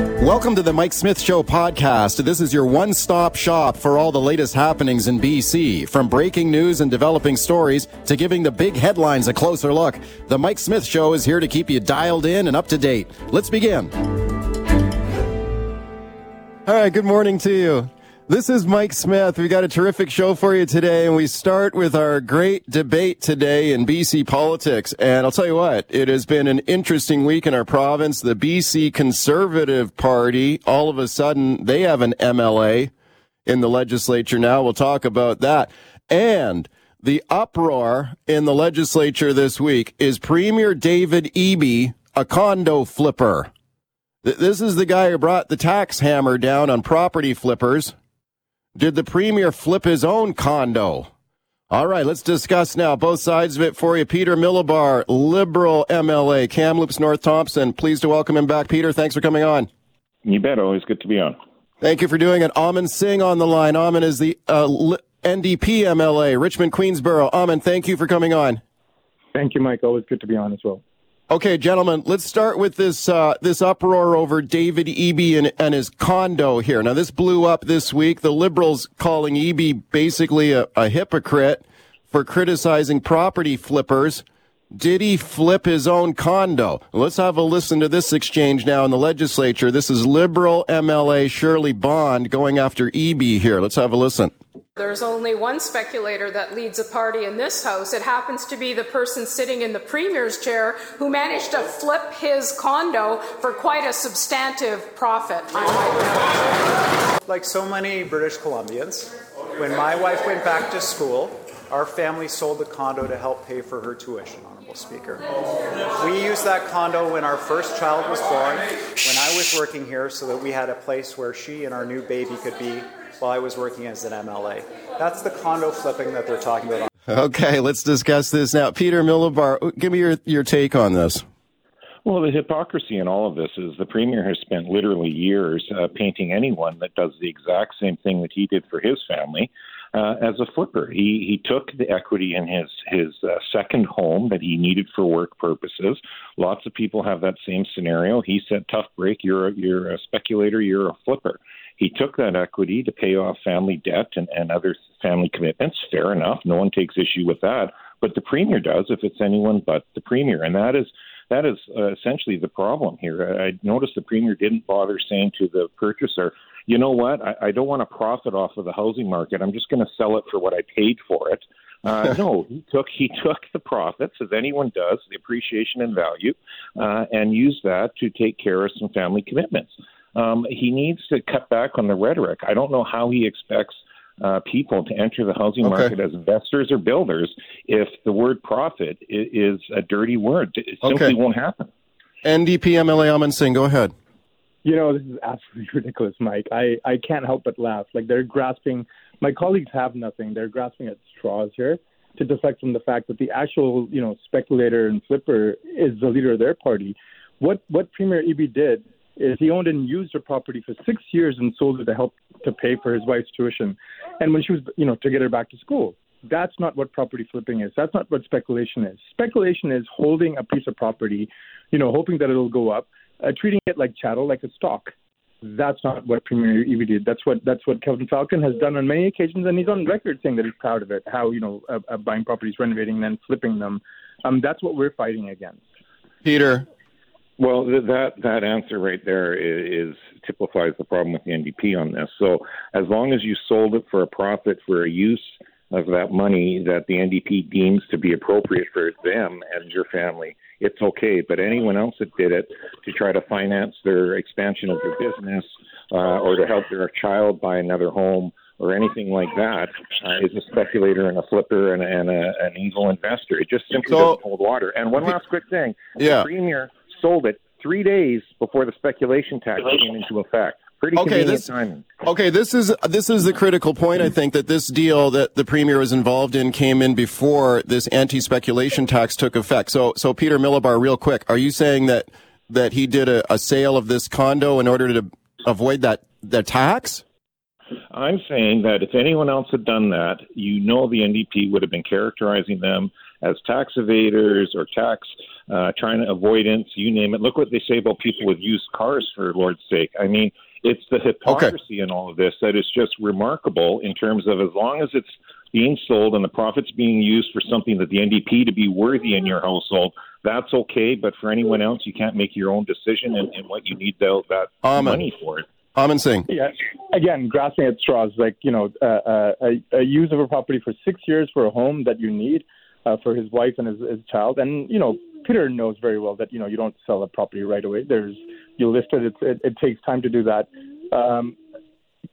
Welcome to the Mike Smith Show podcast. This is your one stop shop for all the latest happenings in BC. From breaking news and developing stories to giving the big headlines a closer look, the Mike Smith Show is here to keep you dialed in and up to date. Let's begin. All right, good morning to you. This is Mike Smith. We got a terrific show for you today, and we start with our great debate today in BC politics. And I'll tell you what, it has been an interesting week in our province. The BC Conservative Party, all of a sudden, they have an MLA in the legislature now. We'll talk about that. And the uproar in the legislature this week is Premier David Eby, a condo flipper. This is the guy who brought the tax hammer down on property flippers did the premier flip his own condo? All right, let's discuss now both sides of it for you. Peter Milobar, Liberal MLA, Kamloops North Thompson. Pleased to welcome him back. Peter, thanks for coming on. You bet. Always good to be on. Thank you for doing it. Aman Singh on the line. Aman is the uh, NDP MLA, Richmond Queensborough. Aman, thank you for coming on. Thank you, Mike. Always good to be on as well. Okay, gentlemen, let's start with this uh, this uproar over David Eby and, and, his condo here. Now, this blew up this week. The Liberals calling Eby basically a, a hypocrite for criticizing property flippers. Did he flip his own condo? Let's have a listen to this exchange now in the legislature. This is Liberal MLA Shirley Bond going after Eby here. Let's have a listen. There's only one speculator that leads a party in this House. It happens to be the person sitting in the Premier's chair who managed to flip his condo for quite a substantive profit. Like so many British Columbians, when my wife went back to school, our family sold the condo to help pay for her tuition, Honorable Speaker. We used that condo when our first child was born, when I was working here, so that we had a place where she and our new baby could be while I was working as an MLA. That's the condo flipping that they're talking about. Okay, let's discuss this now. Peter Milobar, give me your, your take on this. Well, the hypocrisy in all of this is the premier has spent literally years uh, painting anyone that does the exact same thing that he did for his family uh, as a flipper. He he took the equity in his his uh, second home that he needed for work purposes. Lots of people have that same scenario. He said, "Tough break. You're a, you're a speculator. You're a flipper." He took that equity to pay off family debt and, and other family commitments. Fair enough. No one takes issue with that. But the premier does if it's anyone but the premier. And that is that is uh, essentially the problem here. I noticed the premier didn't bother saying to the purchaser, you know what, I, I don't want to profit off of the housing market. I'm just going to sell it for what I paid for it. Uh, no, he took he took the profits, as anyone does, the appreciation and value, uh, and used that to take care of some family commitments um, he needs to cut back on the rhetoric. I don't know how he expects uh, people to enter the housing okay. market as investors or builders if the word profit is, a dirty word. It simply okay. won't happen. NDP MLA Aman Singh, go ahead. You know, this is absolutely ridiculous, Mike. I, I can't help but laugh. Like they're grasping, my colleagues have nothing. They're grasping at straws here to deflect from the fact that the actual, you know, speculator and flipper is the leader of their party. What what Premier Eby did is he owned and used her property for six years and sold it to help to pay for his wife's tuition, and when she was, you know, to get her back to school. That's not what property flipping is. That's not what speculation is. Speculation is holding a piece of property, you know, hoping that it'll go up, uh, treating it like chattel, like a stock. That's not what Premier Eby did. That's what that's what Kevin Falcon has done on many occasions, and he's on record saying that he's proud of it. How you know uh, uh, buying properties, renovating, and then flipping them. Um, that's what we're fighting against. Peter, well, that that answer right there is, is typifies the problem with the NDP on this. So, as long as you sold it for a profit for a use of that money that the NDP deems to be appropriate for them and your family, it's okay. But anyone else that did it to try to finance their expansion of their business uh, or to help their child buy another home or anything like that uh, is a speculator and a flipper and, and a, an evil investor. It just simply so, doesn't hold water. And one last quick thing: yeah. the premier sold it three days before the speculation tax came into effect. Pretty okay, this, timing. Okay, this is this is the critical point. I think that this deal that the premier was involved in came in before this anti-speculation tax took effect. So, so Peter Milobar, real quick, are you saying that that he did a, a sale of this condo in order to avoid that the tax? I'm saying that if anyone else had done that, you know the NDP would have been characterizing them as tax evaders or tax uh, trying to avoidance, you name it. Look what they say about people with used cars, for Lord's sake. I mean, it's the hypocrisy okay. in all of this that is just remarkable in terms of as long as it's being sold and the profits being used for something that the NDP to be worthy in your household, that's okay. But for anyone else, you can't make your own decision and, and what you need the, that Amen. money for it. Aman Singh. Yeah, again, grasping at straws, like, you know, uh, uh, a, a use of a property for six years for a home that you need uh, for his wife and his, his child. And, you know, Peter knows very well that, you know, you don't sell a property right away. There's, you list it, it, it takes time to do that. Um,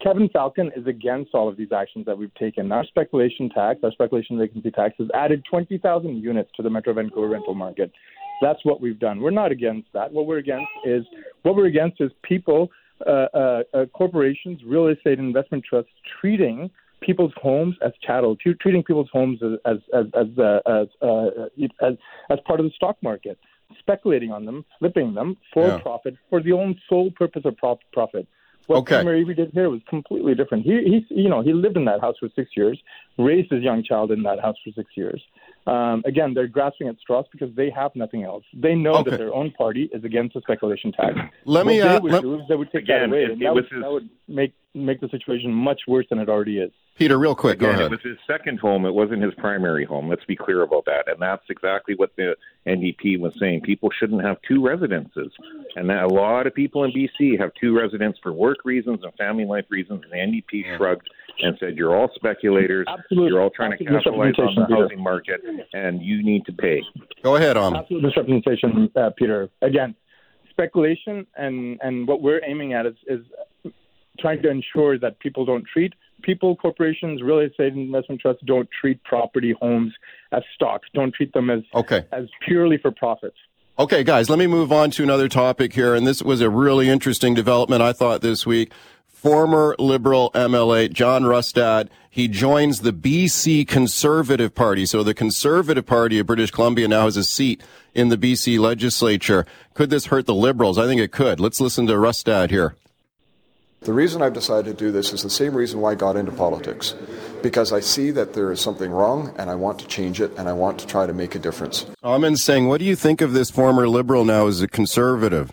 Kevin Falcon is against all of these actions that we've taken. Our speculation tax, our speculation vacancy tax, has added 20,000 units to the Metro Vancouver rental market. That's what we've done. We're not against that. What we're against is what we're against is people, uh, uh, uh, corporations, real estate investment trusts treating people's homes as chattel, t- treating people's homes as as as as, uh, as, uh, as as part of the stock market, speculating on them, flipping them for yeah. profit for the own sole purpose of profit. What okay. Premier Eby did here was completely different. He, he, you know, he lived in that house for six years, raised his young child in that house for six years. Um, again, they're grasping at straws because they have nothing else. They know okay. that their own party is against the speculation tax. Let what me. Uh, they would let, do is they would take again, that away, and that would, his, that would make make the situation much worse than it already is. Peter, real quick, Again, go ahead. It was his second home. It wasn't his primary home. Let's be clear about that. And that's exactly what the NDP was saying. People shouldn't have two residences. And that a lot of people in BC have two residences for work reasons and family life reasons. And the NDP shrugged and said, You're all speculators. Absolute, You're all trying to capitalize on the housing market, and you need to pay. Go ahead, Om. Absolute misrepresentation, uh, Peter. Again, speculation and, and what we're aiming at is, is trying to ensure that people don't treat people, corporations, real estate investment trusts don't treat property homes as stocks. Don't treat them as okay. as purely for profits. Okay, guys, let me move on to another topic here. And this was a really interesting development, I thought, this week. Former Liberal MLA John Rustad, he joins the BC Conservative Party. So the Conservative Party of British Columbia now has a seat in the BC legislature. Could this hurt the Liberals? I think it could. Let's listen to Rustad here. The reason I've decided to do this is the same reason why I got into politics. Because I see that there is something wrong and I want to change it and I want to try to make a difference. Aman Singh, what do you think of this former liberal now as a conservative?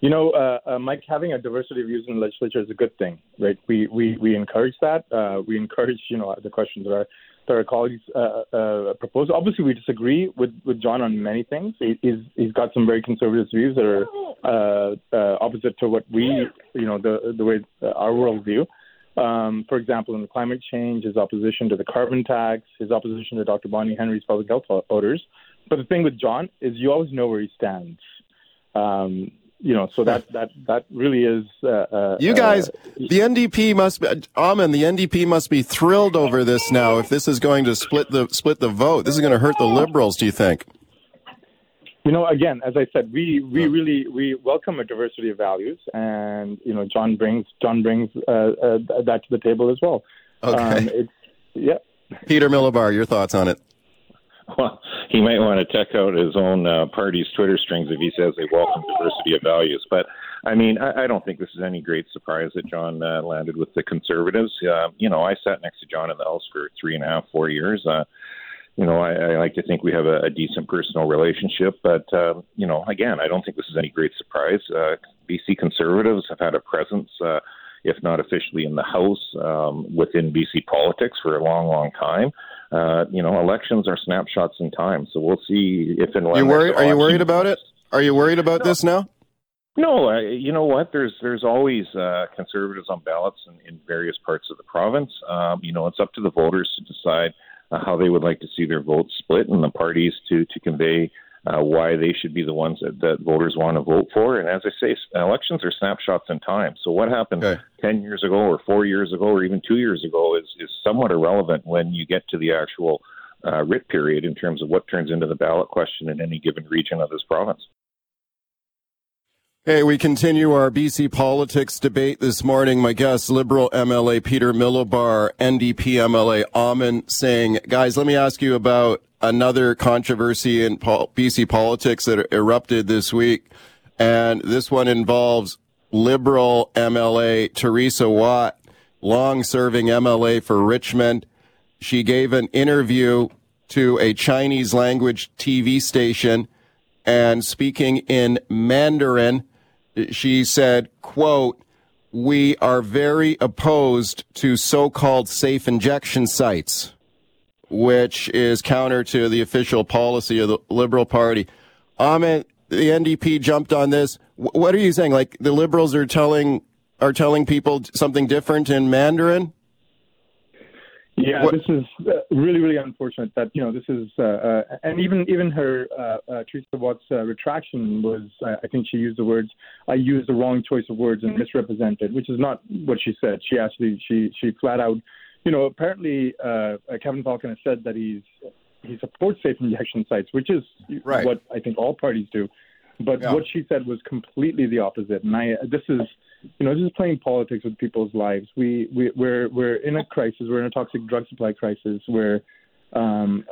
You know, uh, uh, Mike, having a diversity of views in the legislature is a good thing, right? We we, we encourage that. Uh, we encourage, you know, the questions that are that our colleagues uh, uh, propose. Obviously, we disagree with, with John on many things. He, he's he's got some very conservative views that are uh, opposite to what we, you know, the the way our worldview. Um, for example, in climate change, his opposition to the carbon tax, his opposition to Dr. Bonnie Henry's public health orders. But the thing with John is you always know where he stands. Um, you know, so that that that really is. Uh, uh, you guys, uh, the NDP must be. Aman, the NDP must be thrilled over this now. If this is going to split the split the vote, this is going to hurt the Liberals. Do you think? You know, again, as I said, we we really we welcome a diversity of values, and you know, John brings John brings uh, uh, that to the table as well. Okay. Um, it's, yeah. Peter Milobar, your thoughts on it? Well, he might want to check out his own uh, party's Twitter strings if he says they welcome diversity of values. But I mean, I, I don't think this is any great surprise that John uh, landed with the Conservatives. Uh, you know, I sat next to John in the House for three and a half, four years. Uh, you know, I, I like to think we have a, a decent personal relationship, but uh, you know, again, I don't think this is any great surprise. Uh, BC Conservatives have had a presence. Uh, if not officially in the House, um, within BC politics for a long, long time uh, you know, elections are snapshots in time. So we'll see if and when. You worried? Are you worried about it? Are you worried about no. this now? No, uh, you know what? There's there's always uh, conservatives on ballots in, in various parts of the province. Um, you know, it's up to the voters to decide uh, how they would like to see their votes split, and the parties to to convey uh, why they should be the ones that, that voters want to vote for. And as I say, elections are snapshots in time. So what happened okay. 10 years ago or four years ago or even two years ago is, is somewhat irrelevant when you get to the actual uh, writ period in terms of what turns into the ballot question in any given region of this province. Hey, we continue our BC politics debate this morning. My guest, Liberal MLA Peter Milobar, NDP MLA Aman Singh. Guys, let me ask you about another controversy in BC politics that erupted this week. And this one involves Liberal MLA Teresa Wat, long serving MLA for Richmond. She gave an interview to a Chinese language TV station and speaking in Mandarin, she said, quote, we are very opposed to so-called safe injection sites, which is counter to the official policy of the Liberal Party. Amit, the NDP jumped on this. What are you saying? Like the Liberals are telling are telling people something different in Mandarin? Yeah, what? this is uh, really, really unfortunate. That you know, this is, uh, uh, and even even her uh, uh, Teresa Wat's uh, retraction was, I think she used the words, "I used the wrong choice of words and misrepresented," which is not what she said. She actually, she she flat out, you know, apparently Kevin Falcon has said that he's he supports safe injection sites, which is right. what I think all parties do. But yeah. what she said was completely the opposite, and I this is you know, just playing politics with people's lives. We we we're we're in a crisis. We're in a toxic drug supply crisis where um,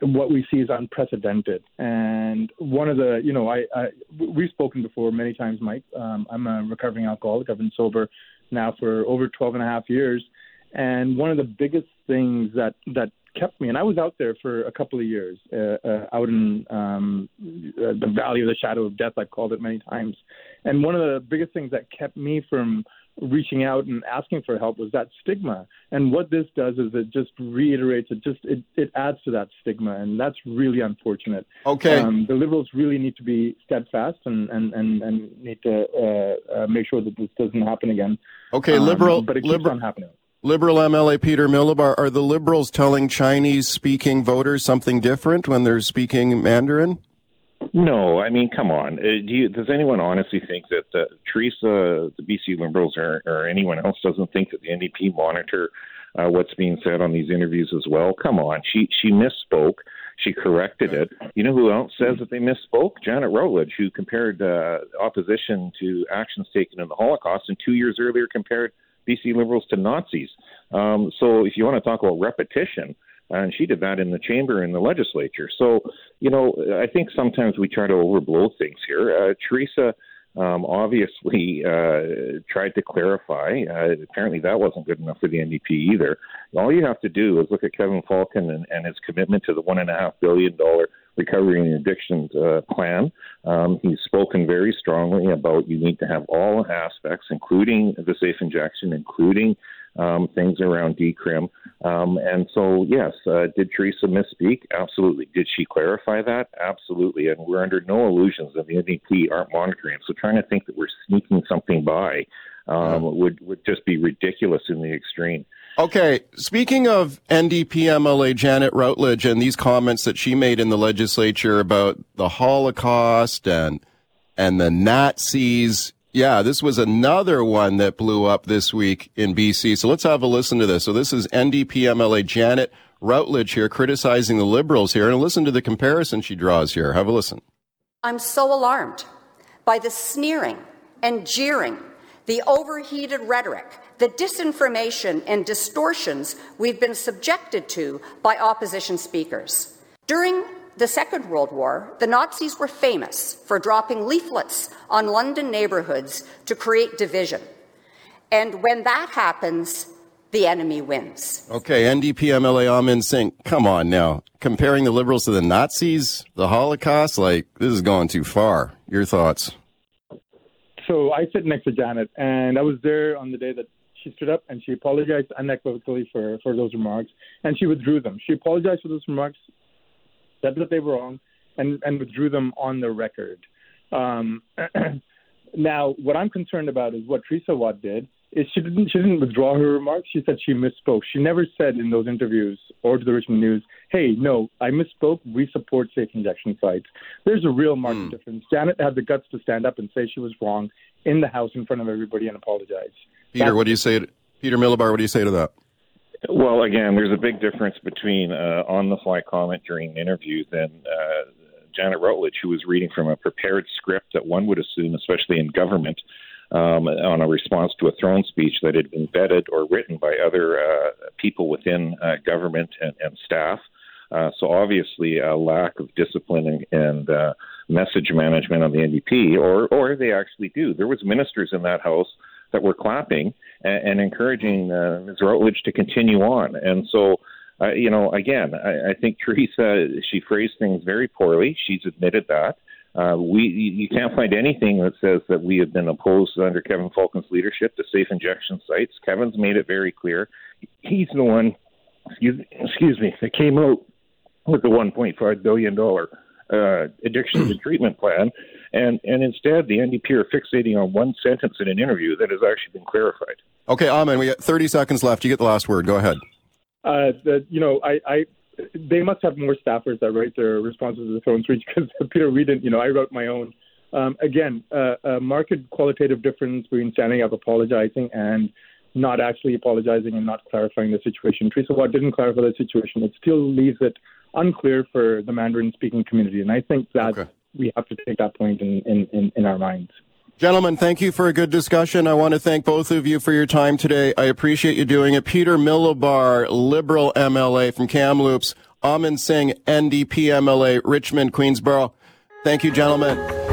what we see is unprecedented. And one of the, you know, I, I we've spoken before many times, Mike. Um, I'm a recovering alcoholic. I've been sober now for over 12 and a half years. And one of the biggest things that that kept me, and I was out there for a couple of years, uh, uh, out in um, uh, the valley of the shadow of death. I've called it many times. And one of the biggest things that kept me from reaching out and asking for help was that stigma. And what this does is it just reiterates it, just it, it adds to that stigma, and that's really unfortunate. Okay. Um, the liberals really need to be steadfast and and and, and need to uh, uh, make sure that this doesn't happen again. Okay, um, liberal, but it keeps on happening. Liberal MLA Peter Milobar, are the liberals telling Chinese speaking voters something different when they're speaking Mandarin? No, I mean, come on. Uh, do you, does anyone honestly think that uh, Teresa, the BC Liberals, or, or anyone else doesn't think that the NDP monitor uh, what's being said on these interviews as well? Come on, she she misspoke. She corrected it. You know who else says that they misspoke? Janet Routledge, who compared uh, opposition to actions taken in the Holocaust, and two years earlier compared BC Liberals to Nazis. Um, so if you want to talk about repetition, and she did that in the chamber in the legislature. So, you know, I think sometimes we try to overblow things here. Uh, Teresa um, obviously uh, tried to clarify. Uh, apparently, that wasn't good enough for the NDP either. All you have to do is look at Kevin Falcon and, and his commitment to the one and a half billion dollar recovery and addiction uh, plan. Um, he's spoken very strongly about you need to have all aspects, including the safe injection, including um, things around decrim. Um, and so, yes, uh, did Teresa misspeak? Absolutely. Did she clarify that? Absolutely. And we're under no illusions that the NDP aren't monitoring. So trying to think that we're sneaking something by um, would would just be ridiculous in the extreme. Okay, speaking of NDP MLA Janet Routledge and these comments that she made in the legislature about the Holocaust and and the Nazis, yeah, this was another one that blew up this week in BC. So let's have a listen to this. So this is NDP MLA Janet Routledge here criticizing the Liberals here, and listen to the comparison she draws here. Have a listen. I'm so alarmed by the sneering and jeering, the overheated rhetoric, the disinformation and distortions we've been subjected to by opposition speakers. During the Second World War, the Nazis were famous for dropping leaflets on London neighborhoods to create division. And when that happens, the enemy wins. Okay, NDP MLA Aman Singh, come on now. Comparing the liberals to the Nazis, the Holocaust, like, this is going too far. Your thoughts? So I sit next to Janet, and I was there on the day that she stood up and she apologized unequivocally for, for those remarks, and she withdrew them. She apologized for those remarks said that they were wrong, and, and withdrew them on the record. Um, now, what I'm concerned about is what Teresa Wat did. Is she didn't she didn't withdraw her remarks. She said she misspoke. She never said in those interviews or to the Richmond News, "Hey, no, I misspoke. We support safe injection sites." There's a real marked mm. difference. Janet had the guts to stand up and say she was wrong in the House in front of everybody and apologize. Peter, what do you say? To, Peter Milobar, what do you say to that? Well, again, there's a big difference between uh, on-the-fly comment during interviews and uh, Janet Routledge, who was reading from a prepared script that one would assume, especially in government, um, on a response to a throne speech that had been vetted or written by other uh, people within uh, government and, and staff. Uh, so obviously, a lack of discipline and, and uh, message management on the NDP, or or they actually do. There was ministers in that house that were clapping and, and encouraging uh, Ms. Routledge to continue on. And so uh, you know, again, I, I think Teresa she phrased things very poorly. She's admitted that. Uh, we you can't find anything that says that we have been opposed under Kevin Falcon's leadership to safe injection sites. Kevin's made it very clear. He's the one, excuse, excuse me, that came out with the 1.5 billion dollar uh, addiction and treatment plan, and and instead the NDP are fixating on one sentence in an interview that has actually been clarified. Okay, Aman, we got 30 seconds left. You get the last word. Go ahead. Uh, the, you know, I, I they must have more staffers that write their responses to the throne speech because Peter, we didn't. You know, I wrote my own. Um, again, uh, a marked qualitative difference between standing up, apologizing, and not actually apologizing and not clarifying the situation. Teresa Wat didn't clarify the situation. It still leaves it unclear for the Mandarin speaking community. And I think that okay. we have to take that point in, in, in, in our minds. Gentlemen, thank you for a good discussion. I want to thank both of you for your time today. I appreciate you doing it. Peter Milobar, Liberal MLA from Kamloops, Aman Singh, NDP MLA, Richmond, Queensborough. Thank you, gentlemen.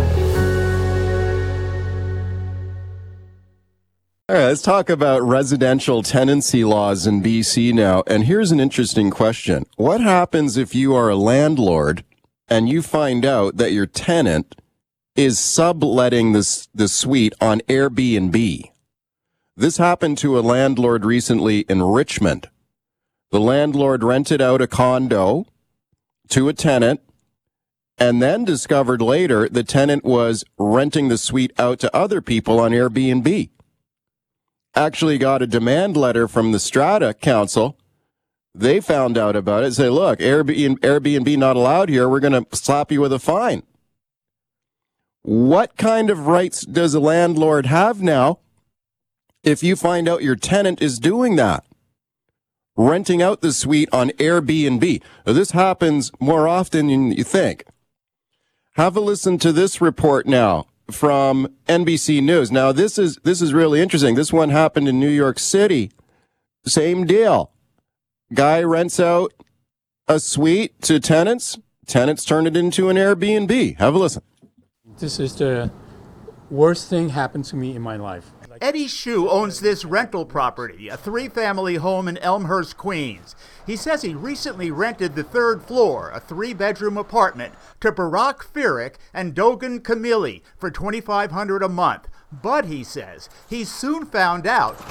All right, let's talk about residential tenancy laws in BC now. And here's an interesting question. What happens if you are a landlord and you find out that your tenant is subletting this the suite on Airbnb. This happened to a landlord recently in Richmond. The landlord rented out a condo to a tenant and then discovered later the tenant was renting the suite out to other people on Airbnb. Actually got a demand letter from the Strata Council. They found out about it. Say, look, Airbnb, Airbnb not allowed here. We're going to slap you with a fine. What kind of rights does a landlord have now if you find out your tenant is doing that? Renting out the suite on Airbnb. Now, this happens more often than you think. Have a listen to this report now from NBC News. Now, this is, this is really interesting. This one happened in New York City. Same deal. Guy rents out a suite to tenants. Tenants turn it into an Airbnb. Have a listen. This is the worst thing happened to me in my life. Eddie Shu owns this rental property, a three family home in Elmhurst, Queens. He says he recently rented the third floor, a three bedroom apartment, to Barack Firik and Dogan Camille for $2,500 a month. But he says he soon found out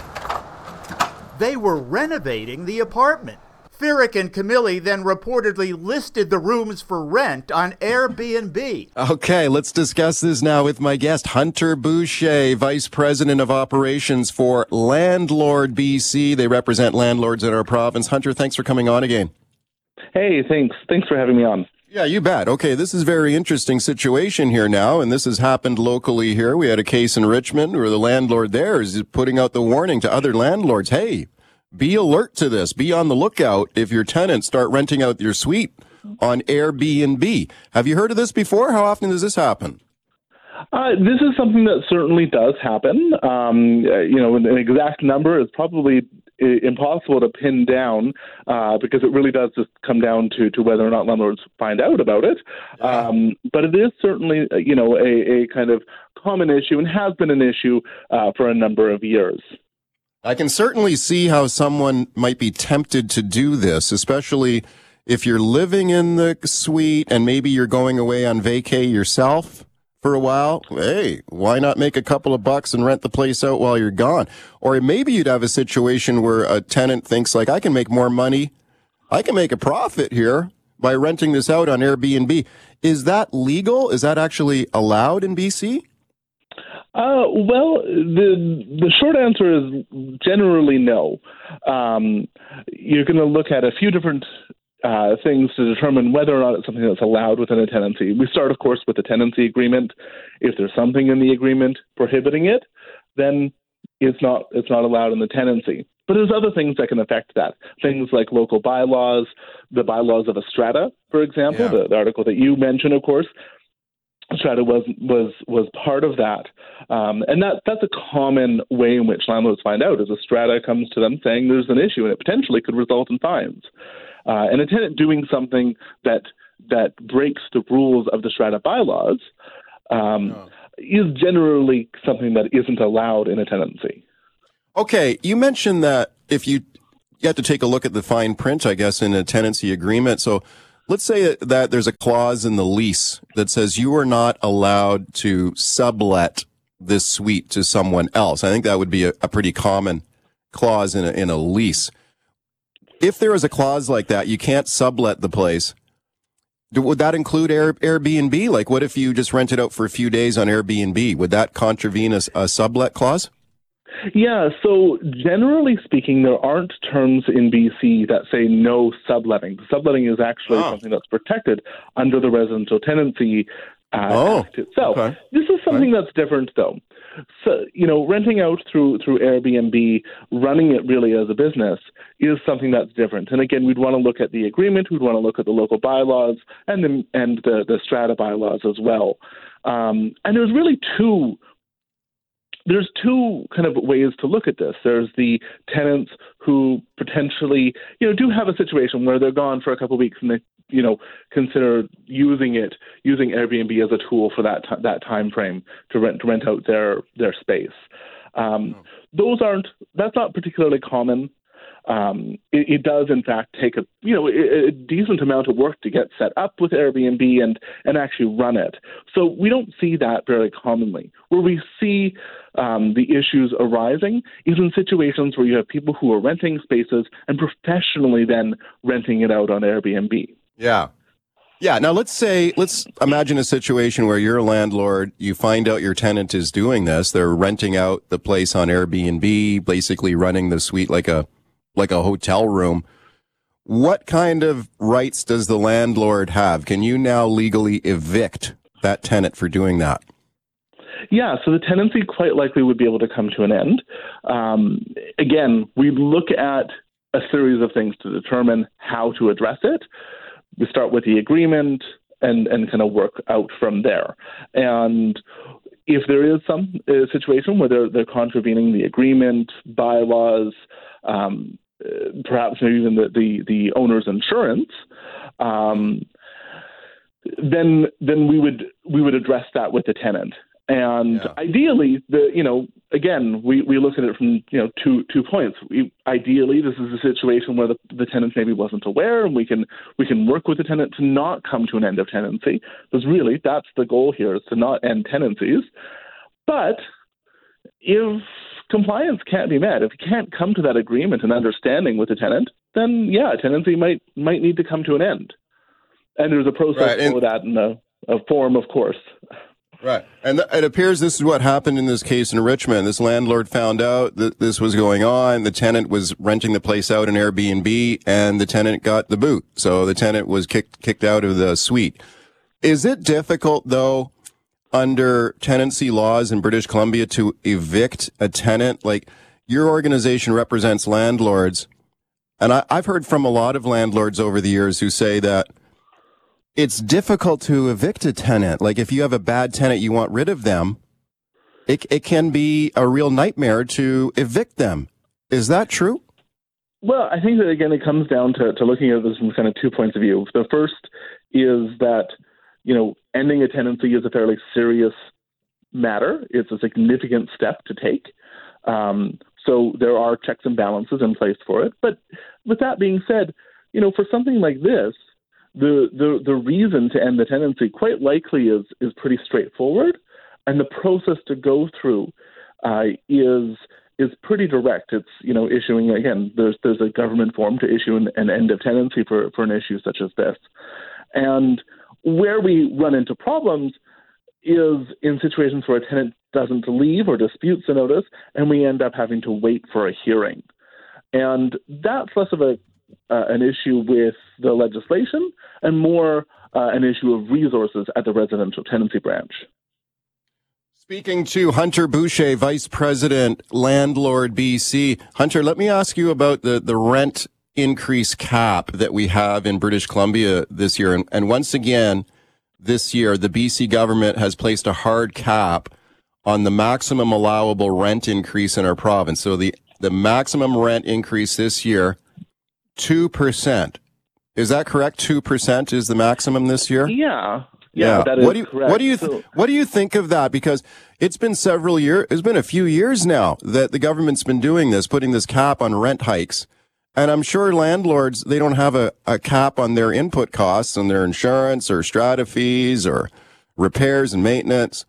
they were renovating the apartment. Firik and Camille then reportedly listed the rooms for rent on Airbnb. Okay, let's discuss this now with my guest, Hunter Boucher, Vice President of Operations for Landlord BC. They represent landlords in our province. Hunter, thanks for coming on again. Hey, thanks. Thanks for having me on. Yeah, you bet. Okay, this is a very interesting situation here now, and this has happened locally here. We had a case in Richmond where the landlord there is putting out the warning to other landlords, hey, be alert to this. Be on the lookout if your tenants start renting out your suite on Airbnb. Have you heard of this before? How often does this happen? Uh, this is something that certainly does happen. Um, uh, you know, an, exact number is probably uh, impossible to pin down uh, because it really does just come down to, to whether or not landlords find out about it. Um, but it is certainly, uh, you know, a, a, kind of common issue and has been an issue uh, for a number of years. I can certainly see how someone might be tempted to do this, especially if you're living in the suite and maybe you're going away on vacay yourself for a while. Hey, why not make a couple of bucks and rent the place out while you're gone? Or maybe you'd have a situation where a tenant thinks like, I can make more money. I can make a profit here by renting this out on Airbnb. Is that legal? Is that actually allowed in BC? Uh, well, the the short answer is generally no. Um, you're going to look at a few different uh, things to determine whether or not it's something that's allowed within a tenancy. We start, of course, with the tenancy agreement. If there's something in the agreement prohibiting it, then it's not it's not allowed in the tenancy. But there's other things that can affect that. Things like local bylaws, the bylaws of a strata, for example, yeah. the, the, article that you mentioned, of course, Strata was was was part of that, um, and that that's a common way in which landlords find out is a strata comes to them saying there's an issue and it potentially could result in fines, uh, and a tenant doing something that that breaks the rules of the strata bylaws um, oh. is generally something that isn't allowed in a tenancy. Okay, you mentioned that if you you have to take a look at the fine print, I guess, in a tenancy agreement. So let's say that there's a clause in the lease that says you are not allowed to sublet this suite to someone else. I think that would be a, a pretty common clause in a, in a lease. If there is a clause like that, you can't sublet the place. Would that include Air, Airbnb? Like, what if you just rent it out for a few days on Airbnb? Would that contravene a, a sublet clause? Yeah, so generally speaking, there aren't terms in BC that say no subletting. Subletting is actually oh. something that's protected under the residential tenancy uh, oh, Act itself. Okay. This is something right. that's different, though. So, you know, renting out through through Airbnb, running it really as a business is something that's different. And again, we'd want to look at the agreement, we'd want to look at the local bylaws and the and the, the strata bylaws as well. Um, and there's really two there's two kind of ways to look at this. There's the tenants who potentially, you know, do have a situation where they're gone for a couple of weeks and they, you know, consider using it, using Airbnb as a tool for that t- that time frame to rent to rent out their their space. Um, oh. Those aren't that's not particularly common um, it, it, does in fact take a you know a, a, decent amount of work to get set up with Airbnb and and actually run it. So we don't see that very commonly. Where we see um, the issues arising is in situations where you have people who are renting spaces and professionally then renting it out on Airbnb. Yeah. Yeah. Now let's say, let's imagine a situation where you're a landlord, you find out your tenant is doing this. They're renting out the place on Airbnb, basically running the suite like a like a hotel room. What kind of rights does the landlord have? Can you now legally evict that tenant for doing that? Yeah, so the tenancy quite likely would be able to come to an end. Um, again, we look at a series of things to determine how to address it. We start with the agreement and, and kind of work out from there. And if there is some uh, situation where they're, they're contravening the agreement, bylaws, um, perhaps maybe even the, the, the owner's insurance, um, then then we would we would address that with the tenant. And yeah. ideally, the you know again we, we look at it from you know two two points. We, ideally, this is a situation where the, the tenant maybe wasn't aware, and we can we can work with the tenant to not come to an end of tenancy. Because really, that's the goal here is to not end tenancies. But if compliance can't be met. If you can't come to that agreement and understanding with the tenant, then yeah, a tenancy might might need to come to an end. And there's a process right. for that in a, a form, of course. Right. And th- it appears this is what happened in this case in Richmond. This landlord found out that this was going on. The tenant was renting the place out in Airbnb and the tenant got the boot. So the tenant was kicked, kicked out of the suite. Is it difficult though under tenancy laws in British Columbia to evict a tenant? Like your organization represents landlords. And I, have heard from a lot of landlords over the years who say that it's difficult to evict a tenant. Like if you have a bad tenant, you want rid of them. It, it can be a real nightmare to evict them. Is that true? Well, I think that again, it comes down to, to looking at this from kind of two points of view. The first is that you know, ending a tenancy is a fairly serious matter. It's a significant step to take. Um, so there are checks and balances in place for it. But with that being said, you know, for something like this, the the, the reason to end the tenancy quite likely is is pretty straightforward, and the process to go through uh, is is pretty direct. It's you know issuing again. There's there's a government form to issue an, an end of tenancy for for an issue such as this, and where we run into problems is in situations where a tenant doesn't leave or disputes a notice, and we end up having to wait for a hearing. And that's less of a uh, an issue with the legislation and more uh, an issue of resources at the residential tenancy branch. Speaking to Hunter Boucher, Vice President, Landlord BC. Hunter, let me ask you about the, the rent increase cap that we have in British Columbia this year. And, and once again, this year, the BC government has placed a hard cap on the maximum allowable rent increase in our province. So the, the maximum rent increase this year, 2%. Is that correct? 2% is the maximum this year? Yeah. Yeah, yeah. what do you correct. what do you th- so, what do you think of that? Because it's been several years. It's been a few years now that the government's been doing this, putting this cap on rent hikes And I'm sure landlords, they don't have a, a cap on their input costs and their insurance or strata fees or repairs and maintenance.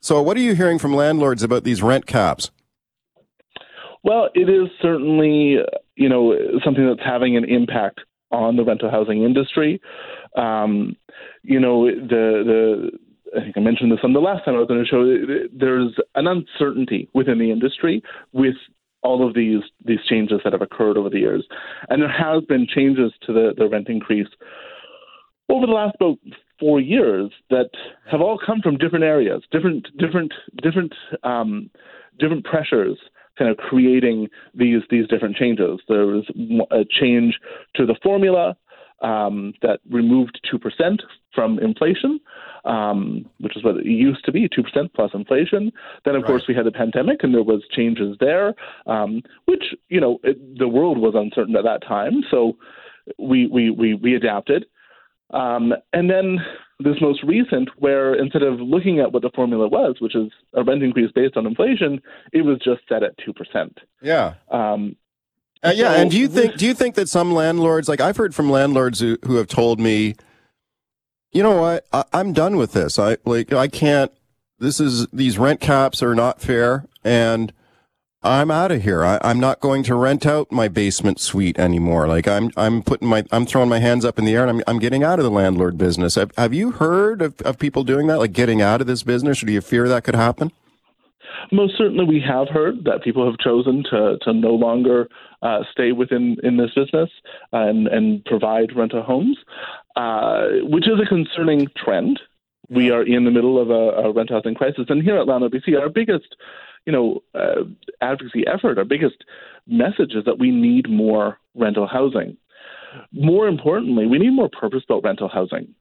So what are you hearing from landlords about these rent caps? Well, it is certainly, you know, something that's having an impact on the rental housing industry. Um, you know, the the I think I mentioned this on the last time I was on the show. There's an uncertainty within the industry with all of these these changes that have occurred over the years, and there has been changes to the the rent increase over the last about four years that have all come from different areas, different different different um, different pressures kind of creating these these different changes. There was a change to the formula um, that removed two percent from inflation, um, which is what it used to be, two percent plus inflation. Then, of right. course, we had the pandemic, and there was changes there, um, which you know it, the world was uncertain at that time, so we we we, we adapted. Um, and then this most recent, where instead of looking at what the formula was, which is a rent increase based on inflation, it was just set at two percent. Yeah. Um, uh, yeah, so and do you think do you think that some landlords, like I've heard from landlords who, who have told me, you know what, I, I'm done with this. I like I can't. This is these rent caps are not fair, and I'm out of here. I, am not going to rent out my basement suite anymore. Like I'm, I'm putting my, I'm throwing my hands up in the air and I'm, I'm getting out of the landlord business. Have, have you heard of, of people doing that, like getting out of this business, or do you fear that could happen? Most certainly, we have heard that people have chosen to to no longer uh, stay within in this business and and provide rental homes, uh, which is a concerning trend. We are in the middle of a, a rental housing crisis, and here at Landlord BC, our biggest you know, uh, advocacy effort, our biggest message is that we need more rental housing. More importantly, we need more purpose built rental housing.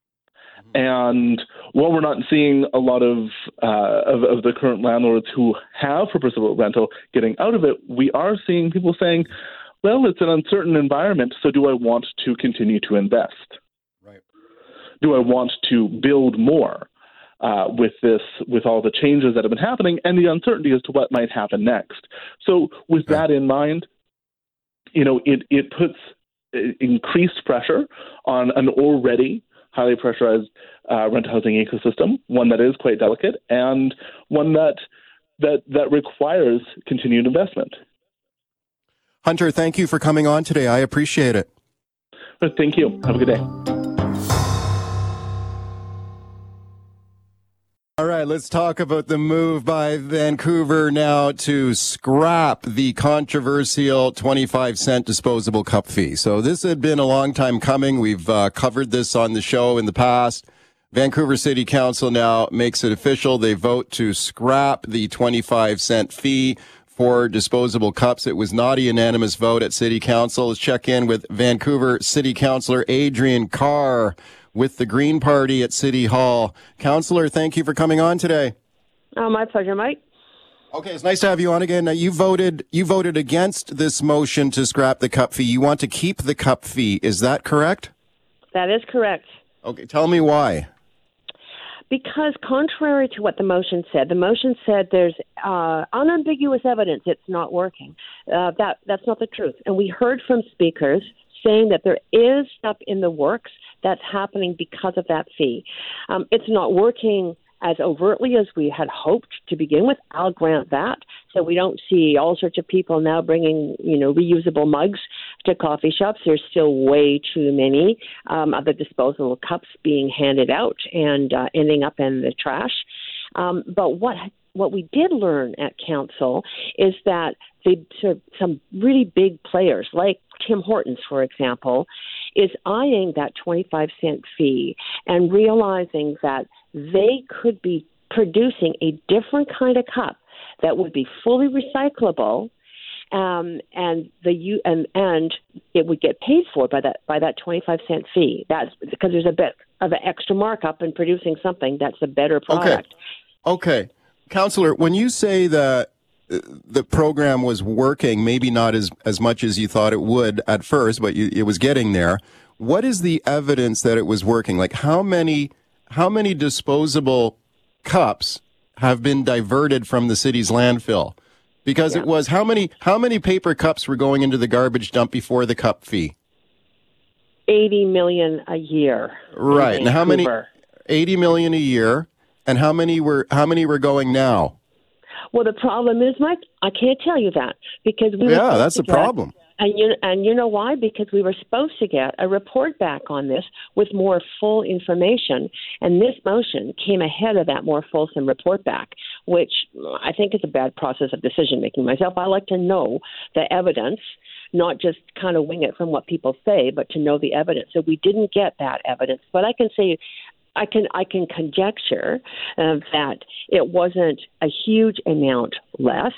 And while we're not seeing a lot of, uh, of, of the current landlords who have purpose built rental getting out of it, we are seeing people saying, "Well, it's an uncertain environment, so do I want to continue to invest? Right. Do I want to build more? uh, with this, with all the changes that have been happening and the uncertainty as to what might happen next. So, with that in mind, you know, it it puts uh, increased pressure on an already highly pressurized uh, rental housing ecosystem, one that is quite delicate and one that that that requires continued investment. Hunter, thank you for coming on today. I appreciate it. Thank you. Have a good day. Right, let's talk about the move by Vancouver now to scrap the controversial 25 cent disposable cup fee. So this had been a long time coming. We've uh, covered this on the show in the past. Vancouver City Council now makes it official. They vote to scrap the 25 cent fee for disposable cups. It was not a unanimous vote at City Council. Let's check in with Vancouver City Councilor Adriane Carr with the Green Party at City Hall. Councillor, thank you for coming on today. Oh, my pleasure, Mike. Okay, it's nice to have you on again. Now, you voted you voted against this motion to scrap the cup fee. You want to keep the cup fee. Is that correct? That is correct. Okay, tell me why. Because contrary to what the motion said, the motion said there's uh, unambiguous evidence it's not working. Uh, that that's not the truth. And we heard from speakers saying that there is stuff in the works that's happening because of that fee. Um, it's not working as overtly as we had hoped to begin with. I'll grant that. So we don't see all sorts of people now bringing, you know, reusable mugs to coffee shops. There's still way too many um, of the disposable cups being handed out and uh, ending up in the trash. Um, but what what we did learn at council is that the, some really big players like Tim Hortons, for example, is eyeing that 25 cent fee and realizing that they could be producing a different kind of cup that would be fully recyclable um, and the you and and it would get paid for by that by that 25 cent fee. That's because there's a bit of an extra markup in producing something that's a better product. Okay okay. Counselor when you say that the program was working, maybe not as, as much as you thought it would at first, but you, it was getting there. What is the evidence that it was working? Like how many how many disposable cups have been diverted from the city's landfill because Yeah. it was how many how many paper cups were going into the garbage dump before the cup fee? 80 million a year. Right. And how many? 80 million a year. And how many were how many were going now? Well, the problem is, Mike, I can't tell you that because we were Yeah, that's the problem. And you and you know why? Because we were supposed to get a report back on this with more full information, and this motion came ahead of that more fulsome report back, which I think is a bad process of decision making. Myself, I like to know the evidence, not just kind of wing it from what people say, but to know the evidence. So we didn't get that evidence, but I can say I can I can conjecture uh, that it wasn't a huge amount less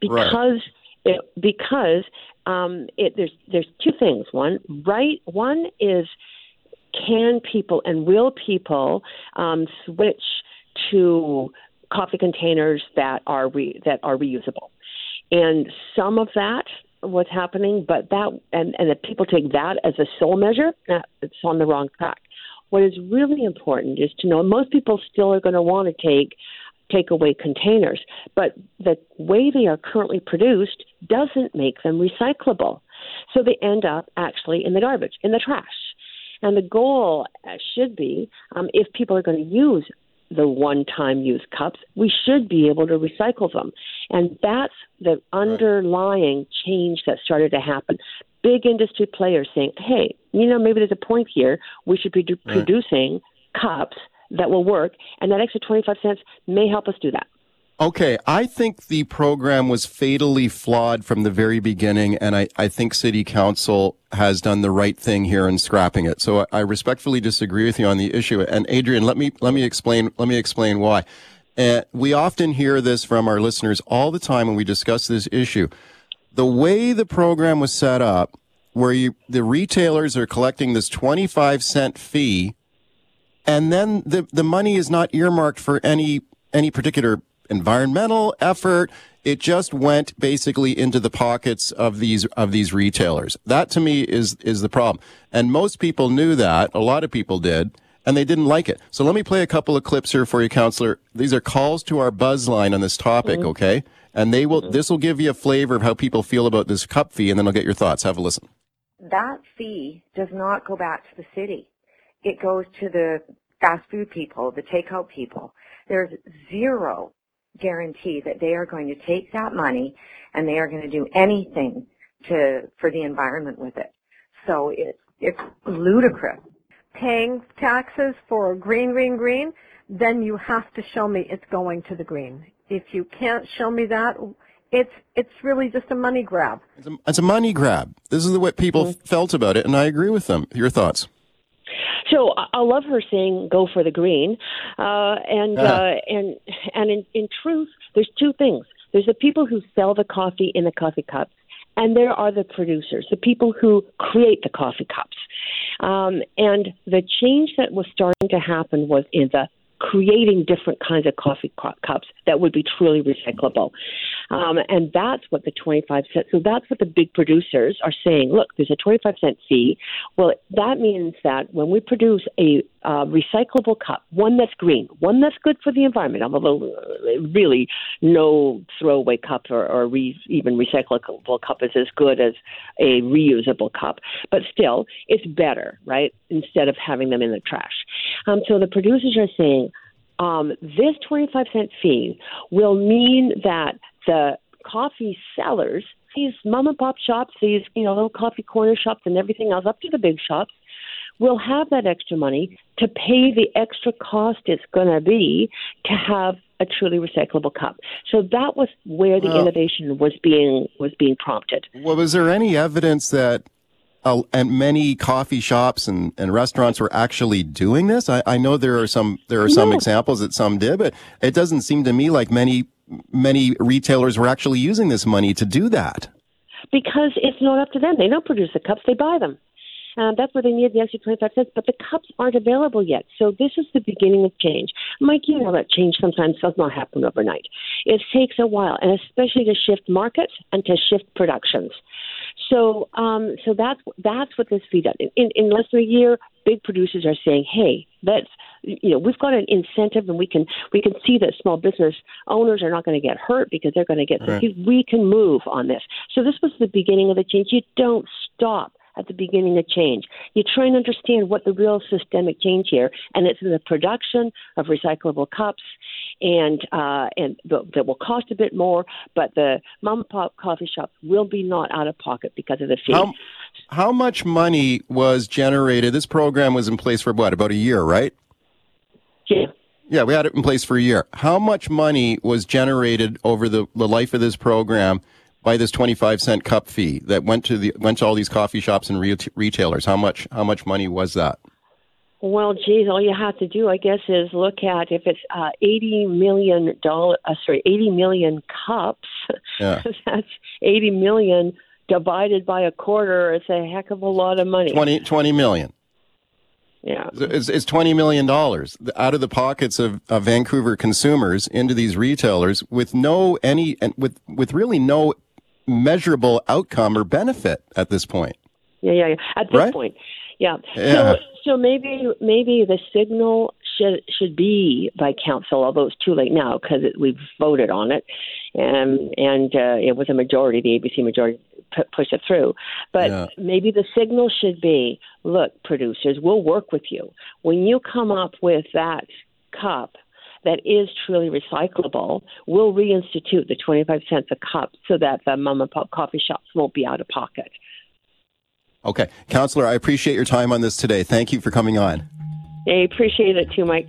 because it because um, it, there's there's two things. One right one is can people and will people um, switch to coffee containers that are re, that are reusable, and some of that was happening, but that and and if people take that as a sole measure, that it's on the wrong track. What is really important is to know most people still are going to want to take takeaway containers, but the way they are currently produced doesn't make them recyclable. So they end up actually in the garbage, in the trash. And the goal uh, should be um, if people are going to use the one time use cups, we should be able to recycle them. And that's the underlying change that started to happen. Big industry players saying, hey, you know, maybe there's a point here. We should be Right. producing cups that will work, and that extra 25 cents may help us do that. Okay, I think the program was fatally flawed from the very beginning, and I, I think City Council has done the right thing here in scrapping it. So I, I respectfully disagree with you on the issue. And Adriane, let me let me explain let me explain why. Uh, we often hear this from our listeners all the time when we discuss this issue. The way the program was set up, where you the retailers are collecting this twenty five cent fee and then the the money is not earmarked for any any particular environmental effort. It just went basically into the pockets of these of these retailers. That to me is is the problem. And most people knew that. A lot of people did and they didn't like it. So let me play a couple of clips here for you councilor. These are calls to our buzz line on this topic mm-hmm. okay and they will mm-hmm. this will give you a flavor of how people feel about this cup fee and then i'll get your thoughts have a listen that fee does not go back to the city. It goes to the fast food people, the takeout people. There's zero guarantee that they are going to take that money and they are going to do anything to for the environment with it. So it's it's ludicrous. paying taxes for green, green, green, then you have to show me it's going to the green. If you can't show me that, it's it's really just a money grab. it's a money grab this is the way people felt about it and i agree with them your thoughts So I I love her saying "go for the green," uh, and Uh-huh. uh, and and in, in truth, there's two things. There's the people who sell the coffee in the coffee cups, and there are the producers, the people who create the coffee cups. Um, and the change that was starting to happen was in the creating different kinds of coffee cu- cups that would be truly recyclable. Um, and that's what the 25 cent, so that's what the big producers are saying. Look, there's a 25 cent fee. Well, that means that when we produce a uh, recyclable cup, one that's green, one that's good for the environment, although really no throwaway cup or, or re, even recyclable cup is as good as a reusable cup, but still, it's better, right? Instead of having them in the trash. Um, so the producers are saying um, this 25 cent fee will mean that the coffee sellers, these mom and pop shops, these you know little coffee corner shops, and everything else, up to the big shops, will have that extra money to pay the extra cost it's going to be to have a truly recyclable cup. So that was where the Well- innovation was being was being prompted. Well, was there any evidence that uh, and many coffee shops and, and restaurants were actually doing this? I, I know there are some there are some No. examples that some did, but it doesn't seem to me like many many retailers were actually using this money to do that. because it's not up to them. They don't produce the cups; they buy them. Um, that's where they need the extra 25 cents, but the cups aren't available yet. So this is the beginning of change. Mike, you know that change sometimes does not happen overnight. It takes a while, and especially to shift markets and to shift productions. So, um, so that's that's what this fee does. In, in less than a year, big producers are saying, "Hey, let's you know we've got an incentive, and we can we can see that small business owners are not going to get hurt because they're going to get. Right. We can move on this. So this was the beginning of the change. You don't stop at the beginning of change. You try and understand what the real systemic change here, and it's in the production of recyclable cups, and uh, and that will cost a bit more, but the mom and pop coffee shops will be not out of pocket because of the fee. How, how much money was generated? This program was in place for what, about a year, right? Yeah. Yeah, we had it in place for a year. How much money was generated over the, the life of this program by this 25 cent cup fee that went to the went to all these coffee shops and re- retailers? How much how much money was that? Well, geez, all you have to do, I guess, is look at if it's uh, eighty million dollar, uh, sorry, eighty million cups. Yeah. That's eighty million divided by a quarter. It's a heck of a lot of money. 20, 20 million. Yeah. It's, it's $20 million out of the pockets of, of Vancouver consumers into these retailers with no any, and with, with really no measurable outcome or benefit at this point. Yeah, yeah, yeah. At this Right? point, yeah. Yeah. So, so maybe maybe the signal should should be by council, although it's too late now because we've voted on it, and and uh, it was a majority, the ABC majority pu- pushed it through. But Yeah. maybe the signal should be, look, producers, we'll work with you when you come up with that cup that is truly recyclable, we'll reinstitute the 25 cents a cup so that the mom and pop coffee shops won't be out of pocket. Okay. Councilor, I appreciate your time on this today. Thank you for coming on. I appreciate it too, Mike.